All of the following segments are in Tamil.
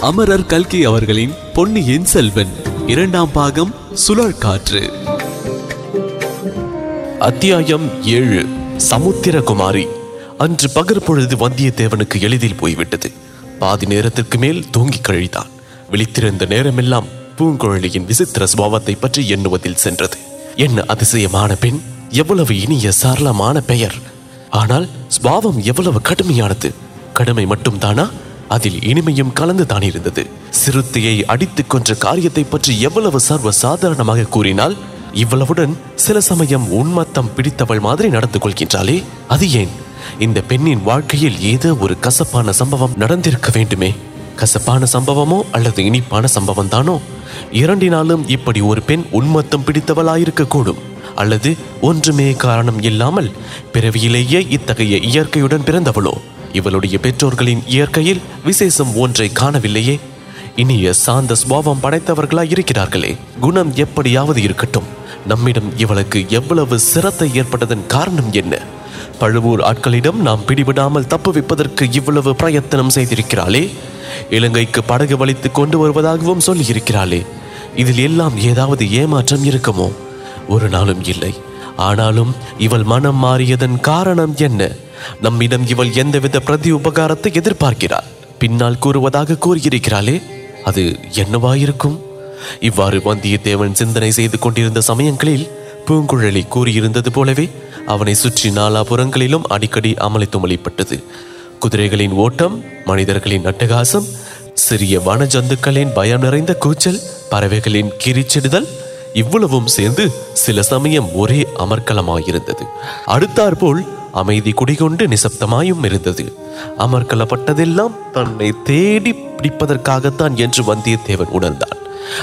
அமரர் கல்கி அவர்களின் பொன்னியின் செல்வன். இரண்டாம் பாகம் சுழற்காற்று. அத்தியாயம் ஏழு சமுத்திரகுமாரி. அன்று பகற்பொழுது வந்தியத்தேவனுக்கு எளிதில் போய்விட்டது. பாதி நேரத்திற்கு மேல் தூங்கி கழித்தான். விழித்திருந்த நேரமெல்லாம் பூங்குழலியின் விசித்திர சுபாவத்தை பற்றி எண்ணுவதில் சென்றது. என்ன அதிசயமான பெண் எவ்வளவு இனிய சரளமான பெயர். ஆனால் சுபாவம் எவ்வளவு கடுமையானது. கடுமை மட்டும்தானா? அதில் இனிமையும் கலந்து தான் இருந்தது. சிறுத்தையை அடித்துக் கொன்ற காரியத்தை பற்றி எவ்வளவு சர்வ சாதாரணமாக கூறினால் இவ்வளவுடன் சில சமயம் உன்மத்தம் பிடித்தவள் மாதிரி நடந்து கொள்கின்றாளே. அது ஏன்? இந்த பெண்ணின் வாழ்க்கையில் ஏதோ ஒரு கசப்பான சம்பவம் நடந்திருக்க வேண்டுமே. கசப்பான சம்பவமோ அல்லது இனிப்பான சம்பவம் தானோ இரண்டினாலும் இப்படி ஒரு பெண் உன்மத்தம் பிடித்தவளாயிருக்க கூடும் அல்லது ஒன்றுமே காரணம் இல்லாமல் பிறவியிலேயே இத்தகைய இயற்கையுடன் பிறந்தவளோ? இவளுடைய பெற்றோர்களின் இயற்கையில் விசேஷம் ஒன்றை காணவில்லையே. இனிய சாந்த சுபாவம் படைத்தவர்களாய் இருக்கிறார்களே குணம் எப்படியாவது இருக்கட்டும். நம்மிடம் இவளுக்கு எவ்வளவு சிரத்தை ஏற்பட்டதன் காரணம் என்ன? பழுவூர் ஆட்களிடம் நாம் பிடிபடாமல் தப்புவிப்பதற்கு இவ்வளவு பிரயத்தனம் செய்திருக்கிறாளே. இலங்கைக்கு படகு வலித்து கொண்டு வருவதாகவும் சொல்லியிருக்கிறாளே. இதில் எல்லாம் ஏதாவது ஏமாற்றம் இருக்குமோ? ஒரு நாளும் இல்லை. ஆனாலும் இவள் மனம் மாறியதன் காரணம் என்ன? நம்மிடம் இவள் எந்தவித பிரதி உபகாரத்தை எதிர்பார்க்கிறாள்? பின்னால் கூறுவதாக கூறியிருக்கிறாளே அது என்னவாயிருக்கும்? இவ்வாறு வந்தியத்தேவன் சிந்தனை செய்து கொண்டிருந்த சமயங்களில் பூங்குழலி கூறியிருந்தது போலவே அவனை சுற்றி நாலாபுறங்களிலும் அடிக்கடி அமளி துமளிப்பட்டது குதிரைகளின் ஓட்டம் மனிதர்களின் அட்டகாசம் சிறிய வன ஜந்துக்களின் பயம் நிறைந்த கூச்சல் பறவைகளின் கிரிச்சிடுதல் இவ்வளவும் சேர்ந்து சில சமயம் ஒரே அமர்க்கலமாயிருந்தது அடுத்தாற்போல் அமைதி குடிகொண்டு நிசப்தமாயும் இருந்தது. அமர்க்கலப்பட்டதெல்லாம் தன்னை தேடி பிடிப்பதற்காகத்தான் என்று வந்தியத்தேவன் உணர்ந்தான்.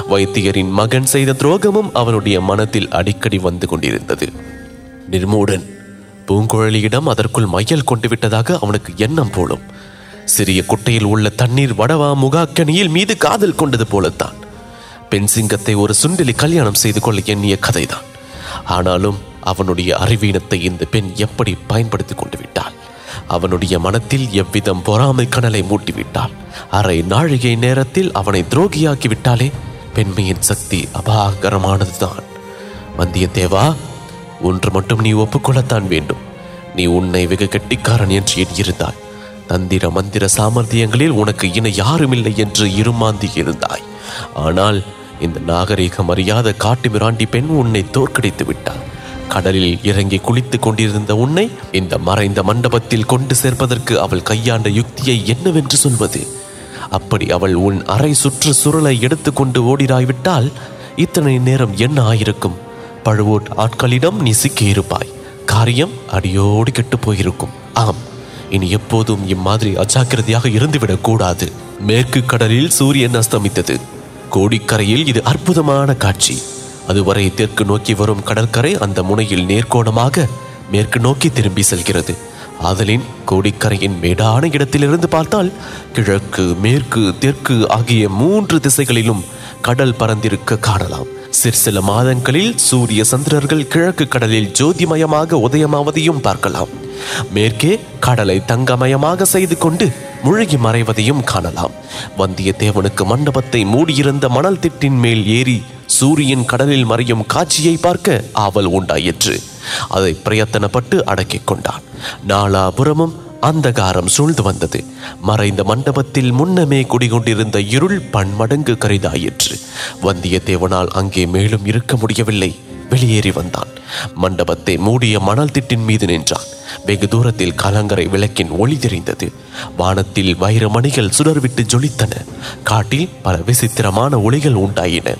வைத்தியரின் மகன் செய்த துரோகமும் அவனுடைய மனத்தில் அடிக்கடி வந்து கொண்டிருந்தது. நிர்மூடன் பூங்குழலியிடம் அதற்குள் மையல் கொண்டு விட்டதாக அவனுக்கு எண்ணம் போலும். சிறிய குட்டையில் உள்ள தண்ணீர் வடவா முகாக்கனியில் மீது காதல் கொண்டது போலத்தான். பெண் சிங்கத்தை ஒரு சுண்டலி கல்யாணம் செய்து கொள்ள எண்ணிய கதைதான். ஆனாலும் அவனுடைய அறிவீனத்தை இந்த பெண் எப்படி பயன்படுத்திக் கொண்டு விட்டாள்? அவனுடைய மனத்தில் எவ்விதம் பொறாமை கனலை மூட்டிவிட்டாள்? அரை நாழிகை நேரத்தில் அவனை துரோகியாக்கி விட்டாலே பெண்மையின் சக்தி அபாகரமானதுதான். வந்தியத்தேவா ஒன்று மட்டும் நீ ஒப்புக்கொள்ளத்தான் வேண்டும். நீ உன்னை வெகு கெட்டிக்காரன் என்று எண்ணியிருந்தாய் தந்திர மந்திர சாமர்த்தியங்களில் உனக்கு இணை யாருமில்லை என்று இருமாந்தி இருந்தாய். ஆனால் இந்த நாகரீகம் அறியாத காட்டு மிராண்டி பெண் உன்னை தோற்கடித்து விட்டாள். கடலில் இறங்கி குளித்துக் கொண்டிருந்த உன்னை இந்த மறைந்த மண்டபத்தில் கொண்டு சேர்ப்பதற்கு அவள் கையாண்ட யுக்தியை என்னவென்று சொல்வது? அப்படி அவள் உன் அரை சுற்று சுருளை எடுத்துக்கொண்டு ஓடிராய்விட்டால் இத்தனை நேரம் என்ன ஆயிருக்கும்? பழுவோர் ஆட்களிடம் நீ சிக்கியிருப்பாய். காரியம் அடியோடு கெட்டு போயிருக்கும். ஆம் இனி எப்போதும் இம்மாதிரி அஜாக்கிரதையாக இருந்துவிடக் கூடாது. மேற்கு கடலில் சூரியன் அஸ்தமித்தது. கோடிக்கரையில் இது அற்புதமான காட்சி. அதுவரை தெற்கு நோக்கி வரும் கடற்கரை அந்த முனையில் நேர்கோணமாக மேற்கு நோக்கி திரும்பி செல்கிறது. ஆதலின் கோடிக்கரையின் மேடான இடத்திலிருந்து பார்த்தால் கிழக்கு மேற்கு தெற்கு ஆகிய மூன்று திசைகளிலும் கடல் பறந்திருக்க காணலாம். சிற்சில மாதங்களில் சூரிய சந்திரர்கள் கிழக்கு கடலில் ஜோதிமயமாக உதயமாவதையும் பார்க்கலாம். மேற்கே கடலை தங்கமயமாக செய்து கொண்டு முழுகி மறைவதையும் காணலாம். வந்தியத்தேவனுக்கு மண்டபத்தை மூடியிருந்த மணல் திட்டின் மேல் ஏறி சூரியன் கடலில் மறையும் காட்சியை பார்க்க ஆவல் உண்டாயிற்று. அதை பிரயத்தனப்பட்டு அடக்கிக் கொண்டான். நாலாபுரமும் அந்தகாரம் சூழ்ந்து வந்தது. மறைந்த மண்டபத்தில் முன்னமே குடிகொண்டிருந்த இருள் பன்மடங்கு கரிதாயிற்று. வந்தியத்தேவனால் அங்கே மேலும் இருக்க முடியவில்லை. வெளியேறி வந்தான். மண்டபத்தை மூடிய மணல் திட்டின் மீது நின்றான். வெகு தூரத்தில் கலங்கரை விளக்கின் ஒளி தெரிந்தது. வானத்தில் வைரமணிகள் சுடர்விட்டு ஜொலித்தன. காட்டில் பல விசித்திரமான ஒளிகள் உண்டாயின.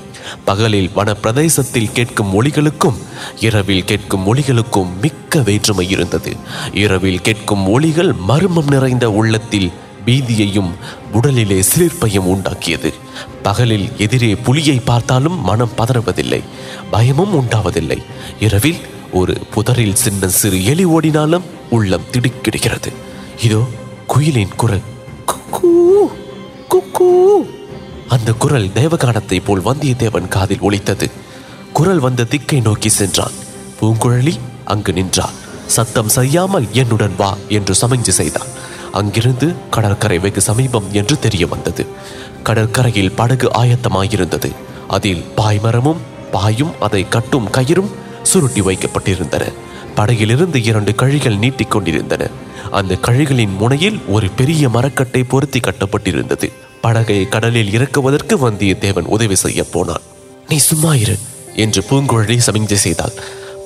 பகலில் வன பிரதேசத்தில் கேட்கும் ஒளிகளுக்கும் இரவில் கேட்கும் ஒளிகளுக்கும் மிக்க வேற்றுமை இருந்தது. இரவில் கேட்கும் ஒளிகள் மர்மம் நிறைந்த உள்ளத்தில் பீதியையும் உடலிலே சிலிர்ப்பையும் உண்டாக்கியது. பகலில் எதிரே புலியை பார்த்தாலும் மனம் பதறுவதில்லை பயமும் உண்டாவதில்லை. இரவில் ஒரு புதரில் சின்ன சிறு எலி ஓடினாலும் உள்ளம் திடுக்கிடுகிறது. இதோ குயிலின் குரல். குக்கூ குக்கூ. அந்த குரல் தேவகானத்தை போல் வந்தியத்தேவன் காதில் ஒலித்தது. குரல் வந்த திக்கை நோக்கி சென்றான். பூங்குழலி அங்கு நின்றாள். சத்தம் செய்யாமல் என்னுடன் வா என்று சமிஞ்சு செய்தான். அங்கிருந்து கடற்கரை வெகு சமீபம் என்று தெரிய வந்தது கடற்கரையில் படகு ஆயத்தமாயிருந்தது. அதில் பாய்மரமும் பாயும் அதை கட்டும் கயிறும் சுருட்டி வைக்கப்பட்டிருந்தன. படகிலிருந்து இரண்டு கழிகள் நீட்டிக்கொண்டிருந்தன அந்த கழிகளின் முனையில் ஒரு பெரிய மரக்கட்டை பொருத்தி கட்டப்பட்டிருந்தது. படகை கடலில் இறக்குவதற்கு வந்தியத்தேவன் உதவி செய்ய போனான். நீ சும்மா இரு என்று பூங்குழலி சமிஞ்சை செய்தாள்.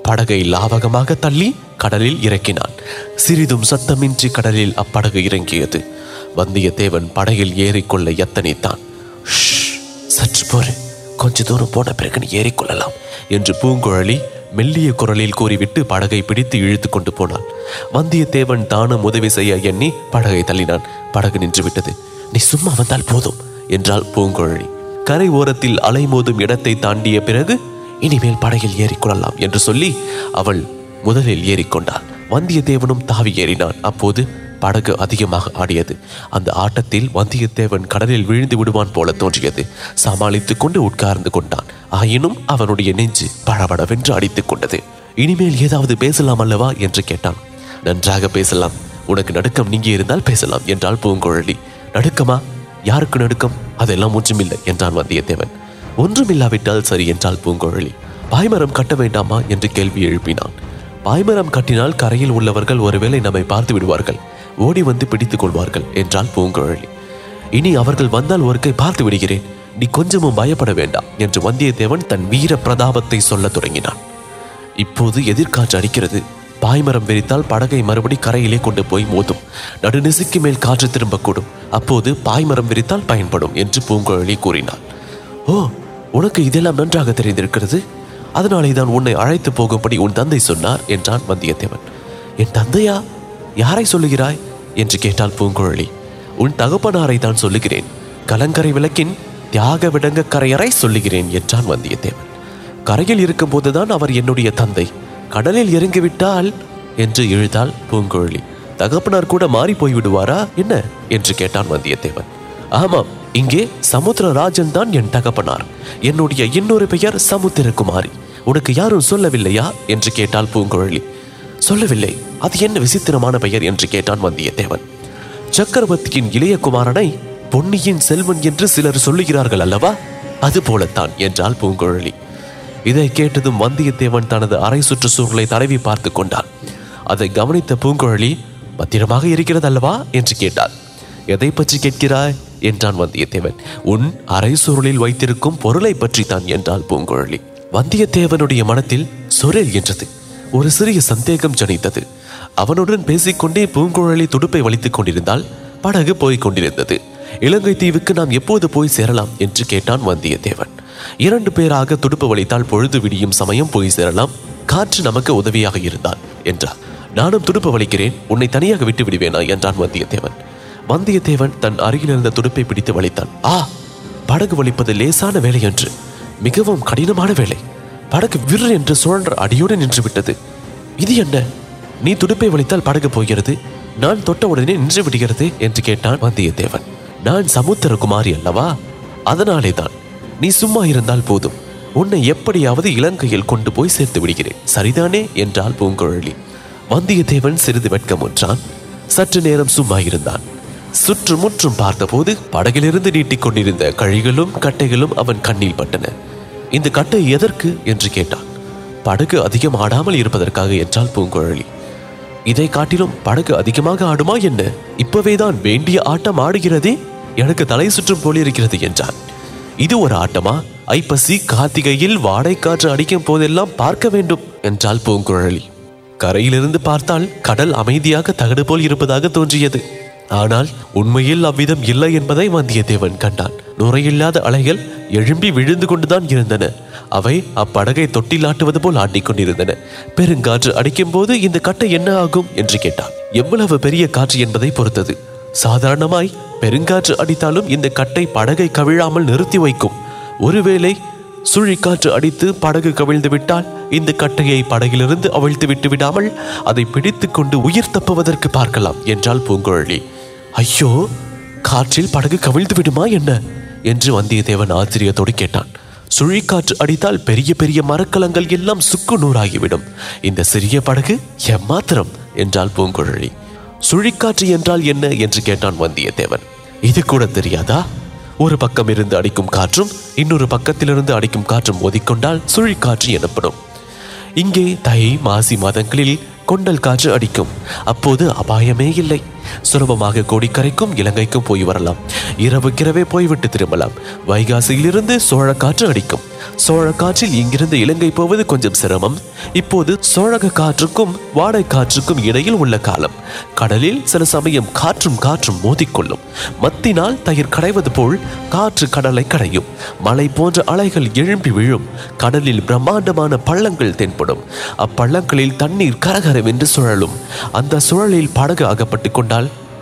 படகை லாவகமாக தள்ளி கடலில் இறக்கினான். சிறிதும் சத்தமின்றி கடலில் அப்படகு இறங்கியது. வந்தியத்தேவன் படகில் ஏறிக்கொள்ள எத்தனைத்தான் சற்று போரு. கொஞ்ச தூரம் போன பிறகு நீ ஏறிக்கொள்ளலாம் என்று பூங்குழலி மெல்லிய குரலில் கூறிவிட்டு படகை பிடித்து இழுத்து கொண்டு போனான் வந்தியத்தேவன் தானும் உதவி செய்ய எண்ணி படகை தள்ளினான். படகு நின்று விட்டது. நீ சும்மா வந்தால் போதும் என்றாள் பூங்குழலி. கரை ஓரத்தில் அலைமோதும் இடத்தை தாண்டிய பிறகு இனிமேல் படகில் ஏறிக்கொள்ளலாம் என்று சொல்லி அவள் முதலில் ஏறிக்கொண்டாள். வந்தியத்தேவனும் தாவி ஏறினான் அப்போது படகு அதிகமாக ஆடியது. அந்த ஆட்டத்தில் வந்தியத்தேவன் கடலில் விழுந்து விடுவான் போல தோன்றியது. சமாளித்துக் கொண்டு உட்கார்ந்து கொண்டான். ஆயினும் அவனுடைய நெஞ்சு படபடவென்று அடித்துக் கொண்டது. இனிமேல் ஏதாவது பேசலாம் அல்லவா? என்று கேட்டான். நன்றாக பேசலாம். உனக்கு நடுக்கம் நீங்கி இருந்தால் பேசலாம் என்றாள் பூங்குழலி. நடுக்கமா? யாருக்கு நடுக்கம்? அதெல்லாம் ஒன்றுமில்லை என்றான் வந்தியத்தேவன். ஒன்றுமில்லாவிட்டால் சரி என்றால் பூங்குழலி. பாய்மரம் கட்ட வேண்டாமா என்று கேள்வி எழுப்பினான். பாய்மரம் கட்டினால் கரையில் உள்ளவர்கள் ஒருவேளை நம்மை பார்த்து விடுவார்கள். ஓடி வந்து பிடித்துக் கொள்வார்கள் என்றால் பூங்குழலி. இனி அவர்கள் வந்தால் ஒரு கை பார்த்து விடுகிறேன். நீ கொஞ்சமும் பயப்பட வேண்டாம் என்று வந்தியத்தேவன் தன் வீர பிரதாபத்தை சொல்லத் தொடங்கினான். இப்போது எதிர்காற்று அடிக்கிறது. பாய்மரம் விரித்தால் படகை மறுபடி கரையிலே கொண்டு போய் மோதும். நடுநிசிக்கு மேல் காற்று திரும்பக்கூடும். அப்போது பாய்மரம் விரித்தால் பயன்படும் என்று பூங்குழலி கூறினாள். ஓ உனக்கு இதெல்லாம் நன்றாக தெரிந்திருக்கிறது. அதனாலே தான் உன்னை அழைத்து போகும்படி உன் தந்தை சொன்னார் என்றான் வந்தியத்தேவன். என் தந்தையா? யாரை சொல்லுகிறாய்? என்று கேட்டாள் பூங்குழலி. உன் தகப்பனாரை தான் சொல்லுகிறேன். கலங்கரை விளக்கின் தியாக விடங்க கரையறை சொல்லுகிறேன் என்றான் வந்தியத்தேவன். கரையில் இருக்கும் போதுதான் அவர் என்னுடைய தந்தை. கடலில் இறங்கிவிட்டால் என்று இழுத்தாள் பூங்குழலி. தகப்பனார் கூட மாறி போய் விடுவாரா என்ன? என்று கேட்டான் வந்தியத்தேவன். ஆமாம் இங்கே சமுத்திரராஜன் தான் என் தகப்பனார். என்னுடைய இன்னொரு பெயர் சமுத்திரகுமாரி. உனக்கு யாரும் சொல்லவில்லையா? என்று கேட்டாள் பூங்குழலி. சொல்லவில்லை. அது என்ன விசித்திரமான பெயர் என்று கேட்டான் வந்தியத்தேவன் சக்கரவர்த்தியின் இளைய குமாரனை பொன்னியின் செல்வன் என்று சிலர் சொல்லுகிறார்கள் அல்லவா? அது போலத்தான் என்றாள் பூங்குழலி. இதை கேட்டதும் வந்தியத்தேவன் தனது அரை சுற்றுச்சூழலை தடவி பார்த்து கொண்டான். அதை கவனித்த பூங்குழலி பத்திரமாக இருக்கிறது அல்லவா என்று கேட்டாள். எதை பற்றி கேட்கிறாய்? என்றான் வந்தியத்தேவன். உன் அரை சுருளில் வைத்திருக்கும் பொருளை பற்றி தான் என்றாள் பூங்குழலி. வந்தியத்தேவனுடைய மனத்தில் சுரேல் என்றது. ஒரு சிறிய சந்தேகம் ஜனித்தது. அவனுடன் பேசிக்கொண்டே பூங்குழலி துடுப்பை வலித்துக் கொண்டிருந்தால் படகு போய்க் கொண்டிருந்தது. இலங்கை தீவுக்கு நாம் எப்போது போய் சேரலாம்? என்று கேட்டான் வந்தியத்தேவன். இரண்டு பேராக துடுப்பு வலித்தால் பொழுது விடியும் சமயம் போய் சேரலாம். காற்று நமக்கு உதவியாக இருந்தால் என்றார் நானும் துடுப்பு வலிக்கிறேன். உன்னை தனியாக விட்டு விடுவேனா? என்றான் வந்தியத்தேவன். வந்தியத்தேவன் தன் அருகில் இருந்த துடுப்பை பிடித்து வலித்தான் ஆ படகு வலிப்பது லேசான வேலை என்று மிகவும் கடினமான வேலை. படகு விர் என்று சுழன்ற அடியோடு நின்று விட்டது. இது என்ன? நீ துடுப்பை வலித்தால் படகு போகிறது. நான் தொட்ட உடனே நின்று விடுகிறது என்று கேட்டான் வந்தியத்தேவன். நான் சமுத்திரகுமாரி அல்லவா? அதனாலே தான் நீ சும்மா இருந்தால் போதும். உன்னை எப்படியாவது இலங்கையில் கொண்டு போய் சேர்த்து விடுகிறேன். சரிதானே? என்றாள் பூங்குழலி. வந்தியத்தேவன் சிறிது வெட்கமுற்றான் சற்று நேரம் சும்மா இருந்தான். சுற்றுமுற்றும் பார்த்தபோது படகிலிருந்து நீட்டிக் கொண்டிருந்த கழிகளும் கட்டைகளும் அவன் கண்ணில் பட்டன. இந்த கட்டை எதற்கு? என்று கேட்டான். படகு அதிகம் ஆடாமல் இருப்பதற்காக என்றால் பூங்குழலி. இதை காட்டிலும் படகு அதிகமாக ஆடுமா என்ன? இப்பவேதான் வேண்டிய ஆட்டம் ஆடுகிறதே? எனக்கு தலை சுற்றும் போலிருக்கிறது என்றான். இது ஒரு ஆட்டமா? ஐப்பசி கார்த்திகையில் வாடைக்காற்று அடிக்கும் போதெல்லாம் பார்க்க வேண்டும் என்றாள் பூங்குழலி. கரையிலிருந்து பார்த்தால் கடல் அமைதியாக தகடு போல் இருப்பதாக தோன்றியது. ஆனால் உண்மையில் அவ்விதம் இல்லை என்பதை வந்தியத்தேவன் கண்டான். நுரையில்லாத அலைகள் எழும்பி விழுந்து கொண்டுதான் இருந்தன. அவை அப்படகை தொட்டிலாட்டுவது போல் ஆட்டிக்கொண்டிருந்தன பெருங்காற்று அடிக்கும் போது இந்த கட்டை என்ன ஆகும் என்று கேட்டான். எவ்வளவு பெரிய காற்று என்பதை பொறுத்தது. சாதாரணமாய் பெருங்காற்று அடித்தாலும் இந்த கட்டை படகை கவிழாமல் நிறுத்தி வைக்கும். ஒருவேளை சுழிக்காற்று அடித்து படகு கவிழ்ந்து விட்டால் இந்த கட்டையை படகிலிருந்து அவிழ்த்து விட்டு விடாமல் அதை பிடித்துக்கொண்டு உயிர் தப்புவதற்கு பார்க்கலாம் என்றாள் பூங்குழலி. ஐயோ காற்றில் படகு கவிழ்ந்து விடுமா என்ன? என்று வந்தியத்தேவன் ஆச்சரியத்தோடு கேட்டான். சுழிக்காற்று அடித்தால் பெரிய பெரிய மரக்கலங்கள் எல்லாம் சுக்கு நூறாகிவிடும். இந்த சிறிய படகு எம்மாத்திரம்? என்றாள் பூங்குழலி. சுழிக்காற்று என்றால் என்ன? என்று கேட்டான் வந்தியத்தேவன். இது கூட தெரியாதா? ஒரு பக்கம் இருந்து அடிக்கும் காற்றும் இன்னொரு பக்கத்திலிருந்து அடிக்கும் காற்றும் ஒதிக்கொண்டால் சுழிக்காற்று எனப்படும். இங்கே தை மாசி மாதங்களில் கொண்டல் காற்று அடிக்கும். அப்போது அபாயமே இல்லை. சுலபமாக கோடிக்கரைக்கும் இலங்கைக்கும் போய் வரலாம். இரவுக்கிரவே போய்விட்டு திரும்பலாம். வைகாசியிலிருந்து சோழ காற்று அடிக்கும். சோழ காற்றில் இங்கிருந்து இலங்கை போவது கொஞ்சம் சிரமம். இப்போது சோழக காற்றுக்கும் வாடை காற்றுக்கும் இடையில் உள்ள காலம். கடலில் சில சமயம் காற்றும் காற்றும் மோதிக்கொள்ளும். மத்தினால் தயிர் கடைவது போல் காற்று கடலை கடையும். மலை போன்ற அலைகள் எழும்பி விழும். கடலில் பிரம்மாண்டமான பள்ளங்கள் தென்படும். அப்பள்ளங்களில் தண்ணீர் கரகரவென்று சுழலும். அந்த சுழலில் படகு அகப்பட்டு கொண்டால்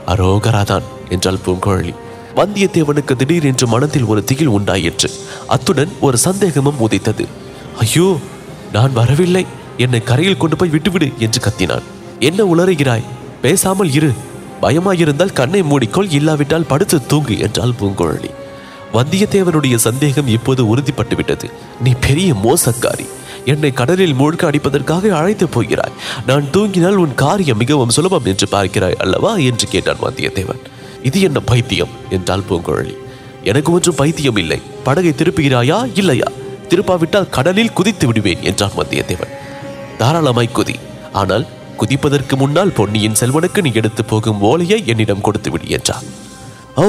அரோகராதான் என்றாள் பூங்கோழி. வந்தியத்தேவனுக்கு திடீரென்று மனத்தில் ஒரு திகில் உண்டாயிற்று. அத்துடன் ஒரு சந்தேகமும் உதித்தது. ஐயோ நான் வரவில்லை. என்னை கரையில் கொண்டு போய் விட்டுவிடு என்று கத்தினான். என்ன உளறுகிறாய்? பேசாமல் இரு. பயமாயிருந்தால் கண்ணை மூடிக்கொள். இல்லாவிட்டால் படுத்து தூங்கு என்றாள் பூங்குழலி வந்தியத்தேவனுடைய சந்தேகம் இப்போது உறுதிப்பட்டுவிட்டது. நீ பெரிய மோசக்காரி. என்னை கடலில் மூழ்க அடிப்பதற்காக அழைத்து போகிறாய். நான் தூங்கினால் உன் காரியம் மிகவும் சுலபம் என்று பார்க்கிறாய் அல்லவா என்று கேட்டான் வந்தியத்தேவன் இது என்ன பைத்தியம் என்றாள் பூங்குழலி. எனக்கு ஒன்றும் பைத்தியம் இல்லை. படகை திருப்புகிறாயா இல்லையா? திருப்பாவிட்டால் கடலில் குதித்து விடுவேன் என்றான் வந்தியத்தேவன் தாராளமாய் குதி. ஆனால் குதிப்பதற்கு முன்னால் பொன்னியின் செல்வனுக்கு நீ எடுத்து போகும் ஓலையை என்னிடம் கொடுத்து விடு என்றார் ஓ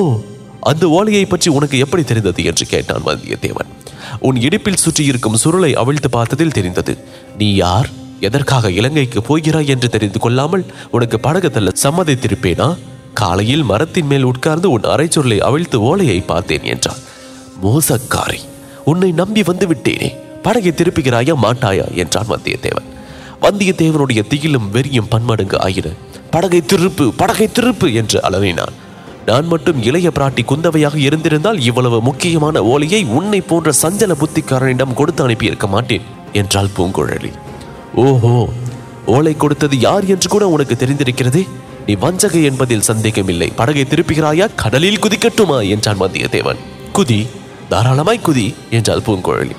அந்த ஓலையை பற்றி உனக்கு எப்படி தெரிந்தது? என்று கேட்டான் வந்தியத்தேவன் உன் இடுப்பில் சுற்றியிருக்கும் சுருளை அவிழ்த்து பார்த்ததில் தெரிந்தது. நீ யார்? எதற்காக இலங்கைக்கு போகிறாய் என்று தெரிந்து கொள்ளாமல் உனக்கு படகு தள்ள சம்மதித்திருப்பேனா? காலையில் மரத்தின் மேல் உட்கார்ந்து உன் அரைச்சுருளை அவிழ்த்து ஓலையை பார்த்தேன் என்றான் மோசக்காரி உன்னை நம்பி வந்து விட்டேனே படகை திருப்புகிறாயா மாட்டாயா? என்றான் வந்தியத்தேவன். வந்தியத்தேவனுடைய திகிலும் வெறியும் பன்மடங்கு ஆயின. படகை திருப்பு படகை திருப்பு என்று அலறினான். நான் மட்டும் இளைய பிராட்டி குந்தவையாக இருந்திருந்தால் இவ்வளவு முக்கியமான ஓலையை உன்னை போன்ற சஞ்சல புத்திக்காரனிடம் கொடுத்து அனுப்பியிருக்க மாட்டேன் என்றாள் பூங்குழலி. ஓஹோ ஓலை கொடுத்தது யார் என்று கூட உனக்கு தெரிந்திருக்கிறதே? நீ வஞ்சகை என்பதில் சந்தேகமில்லை. படகை திருப்புகிறாயா? கடலில் குதிக்கட்டுமா? என்றான் வந்தியத்தேவன் குதி தாராளமாய் குதி என்றாள் பூங்குழலி.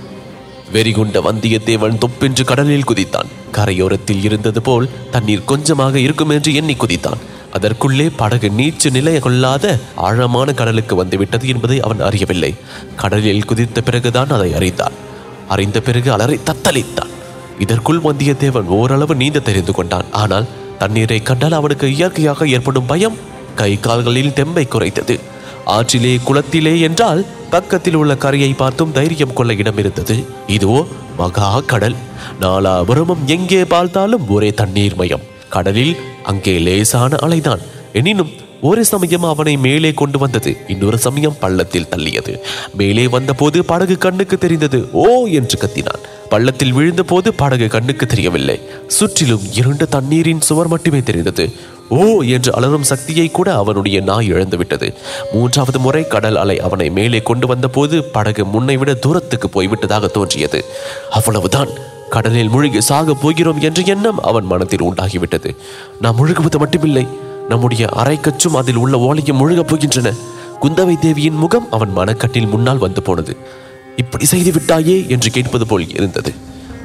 வெறிகுண்ட வந்தியத்தேவன் தொப்பென்று கடலில் குதித்தான். கரையோரத்தில் இருந்தது போல் தண்ணீர் கொஞ்சமாக இருக்கும் என்று எண்ணி குதித்தான். அதற்குள்ளே படகு நீச்சு நிலைய கொள்ளாத ஆழமான கடலுக்கு வந்துவிட்டது என்பதை அவன் அறியவில்லை. கடலில் குதித்த பிறகுதான் அதை அறிந்தான். அறிந்த பிறகு அலறி தத்தளித்தான். இதற்குள் வந்தியத்தேவன் ஓரளவு நீந்த தெரிந்து கொண்டான். ஆனால் தண்ணீரை கண்டால் அவனுக்கு இயற்கையாக ஏற்படும் பயம் கை கால்களில் தெம்பை குறைத்தது. ஆற்றிலே குளத்திலே என்றால் பக்கத்தில் உள்ள கரையை பார்த்தும் தைரியம் கொள்ள இடம் இருந்தது. இதோ மகா கடல். நாலாபுரமும் எங்கே பார்த்தாலும் ஒரே தண்ணீர் மயம் கடலில் அங்கே லேசான அலைதான். எனினும் ஒரு சமயம் அவனை மேலே கொண்டு வந்தது இன்னொரு சமயம் பள்ளத்தில் தள்ளியது. மேலே வந்தபோது படகு கண்ணுக்கு தெரிந்தது ஓ என்று கத்தினான். பள்ளத்தில் விழுந்தபோது படகு கண்ணுக்கு தெரியவில்லை. சுற்றிலும் இருண்ட தண்ணீரின் சுவர் மட்டுமே தெரிந்தது. ஓ என்று அலறும் சக்தியை கூட அவனுடைய நாய் இழந்துவிட்டது. மூன்றாவது முறை கடல் அலை அவனை மேலே கொண்டு வந்தபோது படகு முன்னை விட தூரத்துக்கு போய்விட்டதாக தோன்றியது. அவ்வளவுதான். கடலில் முழுகி சாக போகிறோம் என்ற எண்ணம் அவன் மனத்தில் உண்டாகிவிட்டது. நாம் முழுகுவது மட்டுமில்லை. நம்முடைய அரைக்கச்சும் அதில் உள்ள ஓலையும் முழுகப் போகின்றன. குந்தவை தேவியின் முகம் அவன் மனக்கட்டில் முன்னால் வந்து போனது. இப்படி செய்து விட்டாயே என்று கேட்பது போல் இருந்தது.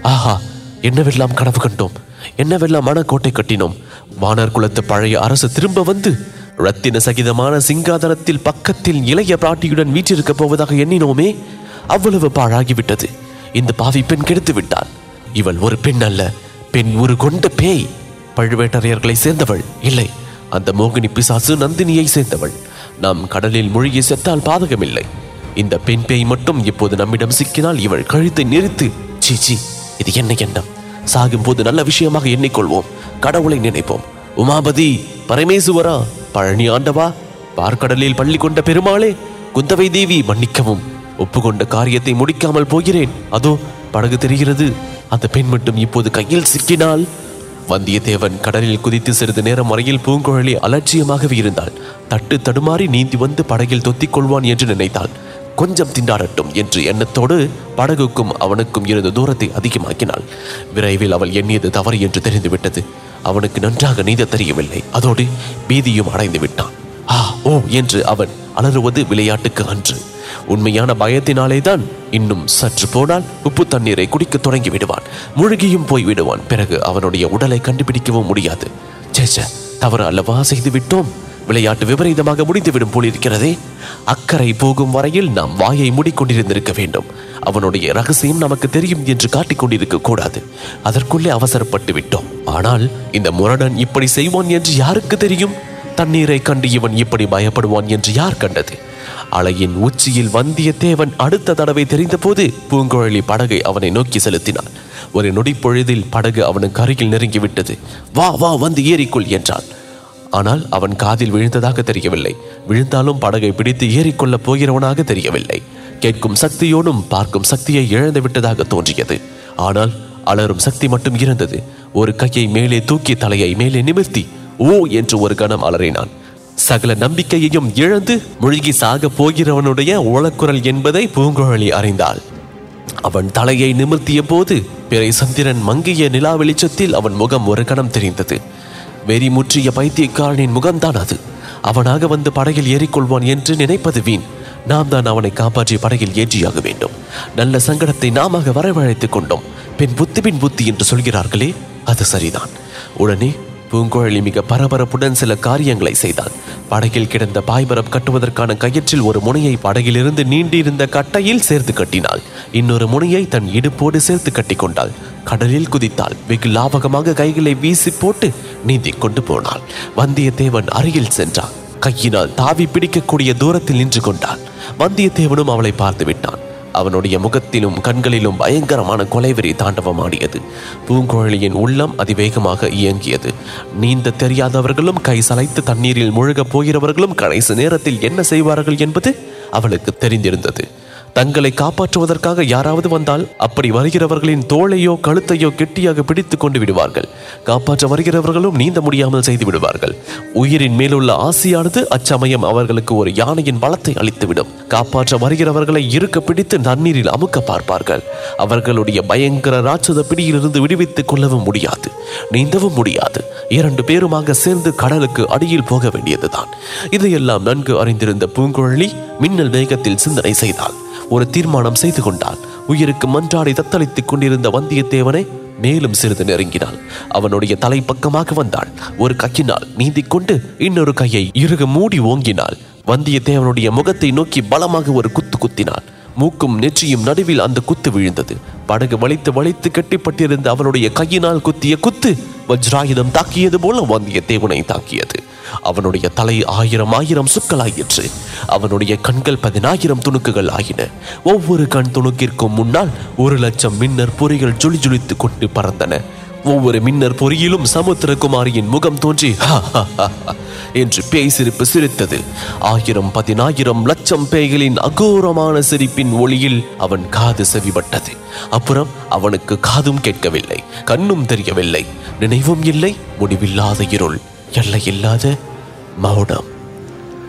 ஆஹா என்னவெல்லாம் கனவு கண்டோம்? என்னவெல்லாம் மனக்கோட்டை கட்டினோம்? வானர் குலத்து பழைய அரசு திரும்ப வந்து ரத்தின சகிதமான சிங்காதனத்தில் பக்கத்தில் இளைய பிராட்டியுடன் வீற்றிருக்கப் போவதாக எண்ணினோமே அவ்வளவு பாழாகிவிட்டது. இந்த பாவி பெண் கெடுத்து விட்டான். இவள் ஒரு பெண் அல்ல பெண் ஒரு கொண்ட பேய். பழுவேட்டரையர்களை சேர்ந்தவள் இல்லை அந்த மோகினி பிசாசு நந்தினியை சேர்ந்தவள். நாம் கடலில் மூழ்கி செத்தால் பாதகமில்லை. இந்த பெண் பேய் மட்டும் இப்போது நம்மிடம் சிக்கினால் இவள் கழுத்தை நிறுத்து சீச்சி இது என்ன எண்ணம்? சாகும்போது நல்ல விஷயமாக எண்ணிக்கொள்வோம் கடவுளை நினைப்போம். உமாபதி பரமேசுவரா பழனி ஆண்டவா பார்க்கடலில் பள்ளி கொண்ட பெருமாளே குந்தவை தேவி மன்னிக்கவும். ஒப்புக்கொண்ட காரியத்தை முடிக்காமல் போகிறேன். அதோ படகு தெரிகிறது. அந்த பெண் மட்டும் இப்போது கையில் சிக்கினால் வந்தியத்தேவன் கடலில் குதித்து சிறிது நேரம் வரையில் பூங்குழலி அலட்சியமாகவே இருந்தாள். தட்டு தடுமாறி நீந்தி வந்து படகில் தொத்திக் கொள்வான் என்று நினைத்தான் கொஞ்சம் திண்டாடட்டும் என்று எண்ணத்தோடு படகுக்கும் அவனுக்கும் இருந்த தூரத்தை அதிகமாக்கினாள். விரைவில் அவள் எண்ணியது தவறு என்று தெரிந்துவிட்டது. அவனுக்கு நன்றாக நீந்த தெரியவில்லை. அதோடு பீதியும் அடைந்து விட்டான். ஆ ஓ என்று அவன் அலறுவது விளையாட்டுக்கு அன்று. உண்மையான பயத்தினாலே தான் இன்னும் சற்று போனால் உப்பு தண்ணீரை குடிக்க தொடங்கி விடுவான். முழுகியும் போய் விடுவான். பிறகு அவனுடைய உடலை கண்டுபிடிக்கவும் முடியாது. சேச்ச தவறு அல்லவா செய்து விட்டோம்? விளையாட்டு விபரீதமாக முடிந்துவிடும் போலிருக்கிறதே அக்கறை போகும் வரையில் நாம் வாயை மூடிக்கொண்டிருந்திருக்க வேண்டும். அவனுடைய ரகசியம் நமக்கு தெரியும் என்று காட்டிக்கொண்டிருக்க கூடாது. அதற்குள்ளே அவசரப்பட்டு விட்டோம். ஆனால் இந்த முரடன் இப்படி செய்வான் என்று யாருக்கு தெரியும்? தண்ணீரை கண்டு இவன் இப்படி பயப்படுவான் என்று யார் கண்டது? அலையின் உச்சியில் வந்தியத்தேவன் அடுத்த தடவை தெரிந்தபோது பூங்குழலி படகை அவனை நோக்கி செலுத்தினான். ஒரு நொடி பொழுதில் படகு அவனுக்கு அருகில் நெருங்கிவிட்டது வா வா வந்து ஏறிக்கொள் என்றான். ஆனால் அவன் காதில் விழுந்ததாக தெரியவில்லை. விழுந்தாலும் படகை பிடித்து ஏறிக்கொள்ளப் போகிறவனாக தெரியவில்லை. கேட்கும் சக்தியோடும் பார்க்கும் சக்தியை இழந்து விட்டதாக தோன்றியது. ஆனால் அலரும் சக்தி மட்டும் இருந்தது. ஒரு கையை மேலே தூக்கி தலையை மேலே நிமிர்த்தி ஓ என்று ஒரு கணம் அலறினான். சகல நம்பிக்கையையும் இழந்து முழுகி சாக போகிறவனுடைய ஓலக்குரல் என்பதை பூங்குழலி அறிந்தாள். அவன் தலையை நிமிர்த்திய போது பிறை சந்திரன் மங்கிய நிலா வெளிச்சத்தில் அவன் முகம் ஒரு கணம் தெரிந்தது. வெறி முற்றிய பைத்தியக்காரனின் முகம்தான் அது. அவனாக வந்து படகில் ஏறிக்கொள்வான் என்று நினைப்பது வீண். நாம் தான் அவனை காப்பாற்றி படகில் ஏற்றியாக வேண்டும். நல்ல சங்கடத்தை நாமாக வரவழைத்துக் கொண்டோம். பின் புத்தி பின் புத்தி என்று சொல்கிறார்களே அது சரிதான். உடனே பூங்குழலி மிக பரபரப்புடன் சில காரியங்களை செய்தான். படகில் கிடந்த பாய்மரம் கட்டுவதற்கான கயிற்றில் ஒரு முனையை படகிலிருந்து நீண்டிருந்த கட்டையில் சேர்த்து கட்டினாள். இன்னொரு முனையை தன் இடுப்போடு சேர்த்து கட்டி கொண்டாள். கடலில் குதித்தாள். வெகு லாபகமாக கைகளை வீசி போட்டு நீந்தி கொண்டு போனாள். வந்தியத்தேவன் அருகில் சென்றான். கையினால் தாவி பிடிக்கக்கூடிய தூரத்தில் நின்று கொண்டாள் வந்தியத்தேவனும் அவளை பார்த்து விட்டான். அவனுடைய முகத்திலும் கண்களிலும் பயங்கரமான கொலைவெறி தாண்டவமாடியது. பூங்குழலியின் உள்ளம் அதிவேகமாக இயங்கியது. நீந்த தெரியாதவர்களும் கை சளைத்து தண்ணீரில் முழுகப் போகிறவர்களும் கடைசி நேரத்தில் என்ன செய்வார்கள் என்பது அவளுக்கு தெரிந்திருந்தது. தங்களை காப்பாற்றுவதற்காக யாராவது வந்தால் அப்படி வருகிறவர்களின் தோளையோ கழுத்தையோ கெட்டியாக பிடித்து கொண்டு விடுவார்கள். காப்பாற்ற வருகிறவர்களும் நீந்த முடியாமல் செய்து விடுவார்கள். உயிரின் மேலுள்ள ஆசையானது அச்சமயம் அவர்களுக்கு ஒரு யானையின் பலத்தை அளித்துவிடும். காப்பாற்ற வருகிறவர்களை இருக்க பிடித்து நன்னீரில் அமுக்க பார்ப்பார்கள். அவர்களுடைய பயங்கர ராட்சத பிடியிலிருந்து விடுவித்துக் கொள்ளவும் முடியாது. நீந்தவும் முடியாது. இரண்டு பேருமாக சேர்ந்து கடலுக்கு அடியில் போக வேண்டியதுதான். இதையெல்லாம் நன்கு அறிந்திருந்த பூங்குழலி மின்னல் வேகத்தில் சிந்தனை செய்தாள். ஒரு தீர்மானம் செய்து கொண்டான். உயிருக்கு மன்றாடி தத்தளித்துக் கொண்டிருந்த வந்தியத்தேவனை மேலும் சிறிது நெருங்கினாள். அவனுடைய தலைப்பக்கமாக வந்தாள். ஒரு கையினால் நீந்தி கொண்டு இன்னொரு கையை இறுக மூடி ஓங்கினாள். வந்தியத்தேவனுடைய முகத்தை நோக்கி பலமாக ஒரு குத்து குத்தினாள். மூக்கும் நெற்றியும் நடுவில் அந்த குத்து விழுந்தது. படகு வளைத்து வளைத்து கட்டிப்பட்டிருந்த அவனுடைய கையினால் குத்திய குத்து வஜ்ராயுதம் தாக்கியது போல வந்தியத்தேவனை தாக்கியது. அவனுடைய தலை ஆயிரம் ஆயிரம் சுக்கலாயிற்று அவனுடைய கண்கள் பதினாயிரம் துணுக்குகள் ஆயின. ஒவ்வொரு கண் துணுக்கிற்கும் முன்னால் ஒரு லட்சம் மின்னர் பொறிகள் ஜொலி ஜொலித்து கொண்டு பறந்தன. ஒவ்வொரு மின்னர் பொறியிலும் சமுத்திரகுமாரியின் முகம் தோன்றி என்று பேய் சிரிப்பு சிரித்தது. ஆயிரம் பதினாயிரம் லட்சம் பேய்களின் அகோரமான சிரிப்பின் ஒளியில் அவன் காது செவிப்பட்டது அப்புறம் அவனுக்கு காதும் கேட்கவில்லை கண்ணும் தெரியவில்லை. நினைவும் இல்லை முடிவில்லாத இருள். எல்லையில்லாத மௌனம்.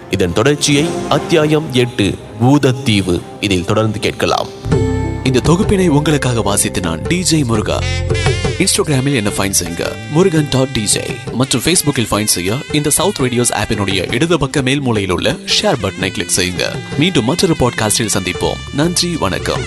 இதன் தொடர்ச்சியை அத்தியாயம் எட்டு பூதத்தீவு இதில் தொடர்ந்து கேட்கலாம். இந்த தொகுப்பினை உங்களுக்காக வாசித்து நான் டிஜே முருகா. இன்ஸ்டாகிராமில் என்ன ஃபைன் செய்யுங்க. முருகன் டாட் டிஜே மற்றும் ஃபேஸ்புக்கில் ஃபைன் செய்ய இந்த சவுத் ரேடியோஸ் ஆப்பினுடைய இடது பக்க மேல் மூலையில் உள்ள ஷேர் பட்டனை கிளிக் செய்யுங்க. மீண்டும் மற்றொரு பாட்காஸ்டில் சந்திப்போம். நன்றி வணக்கம்.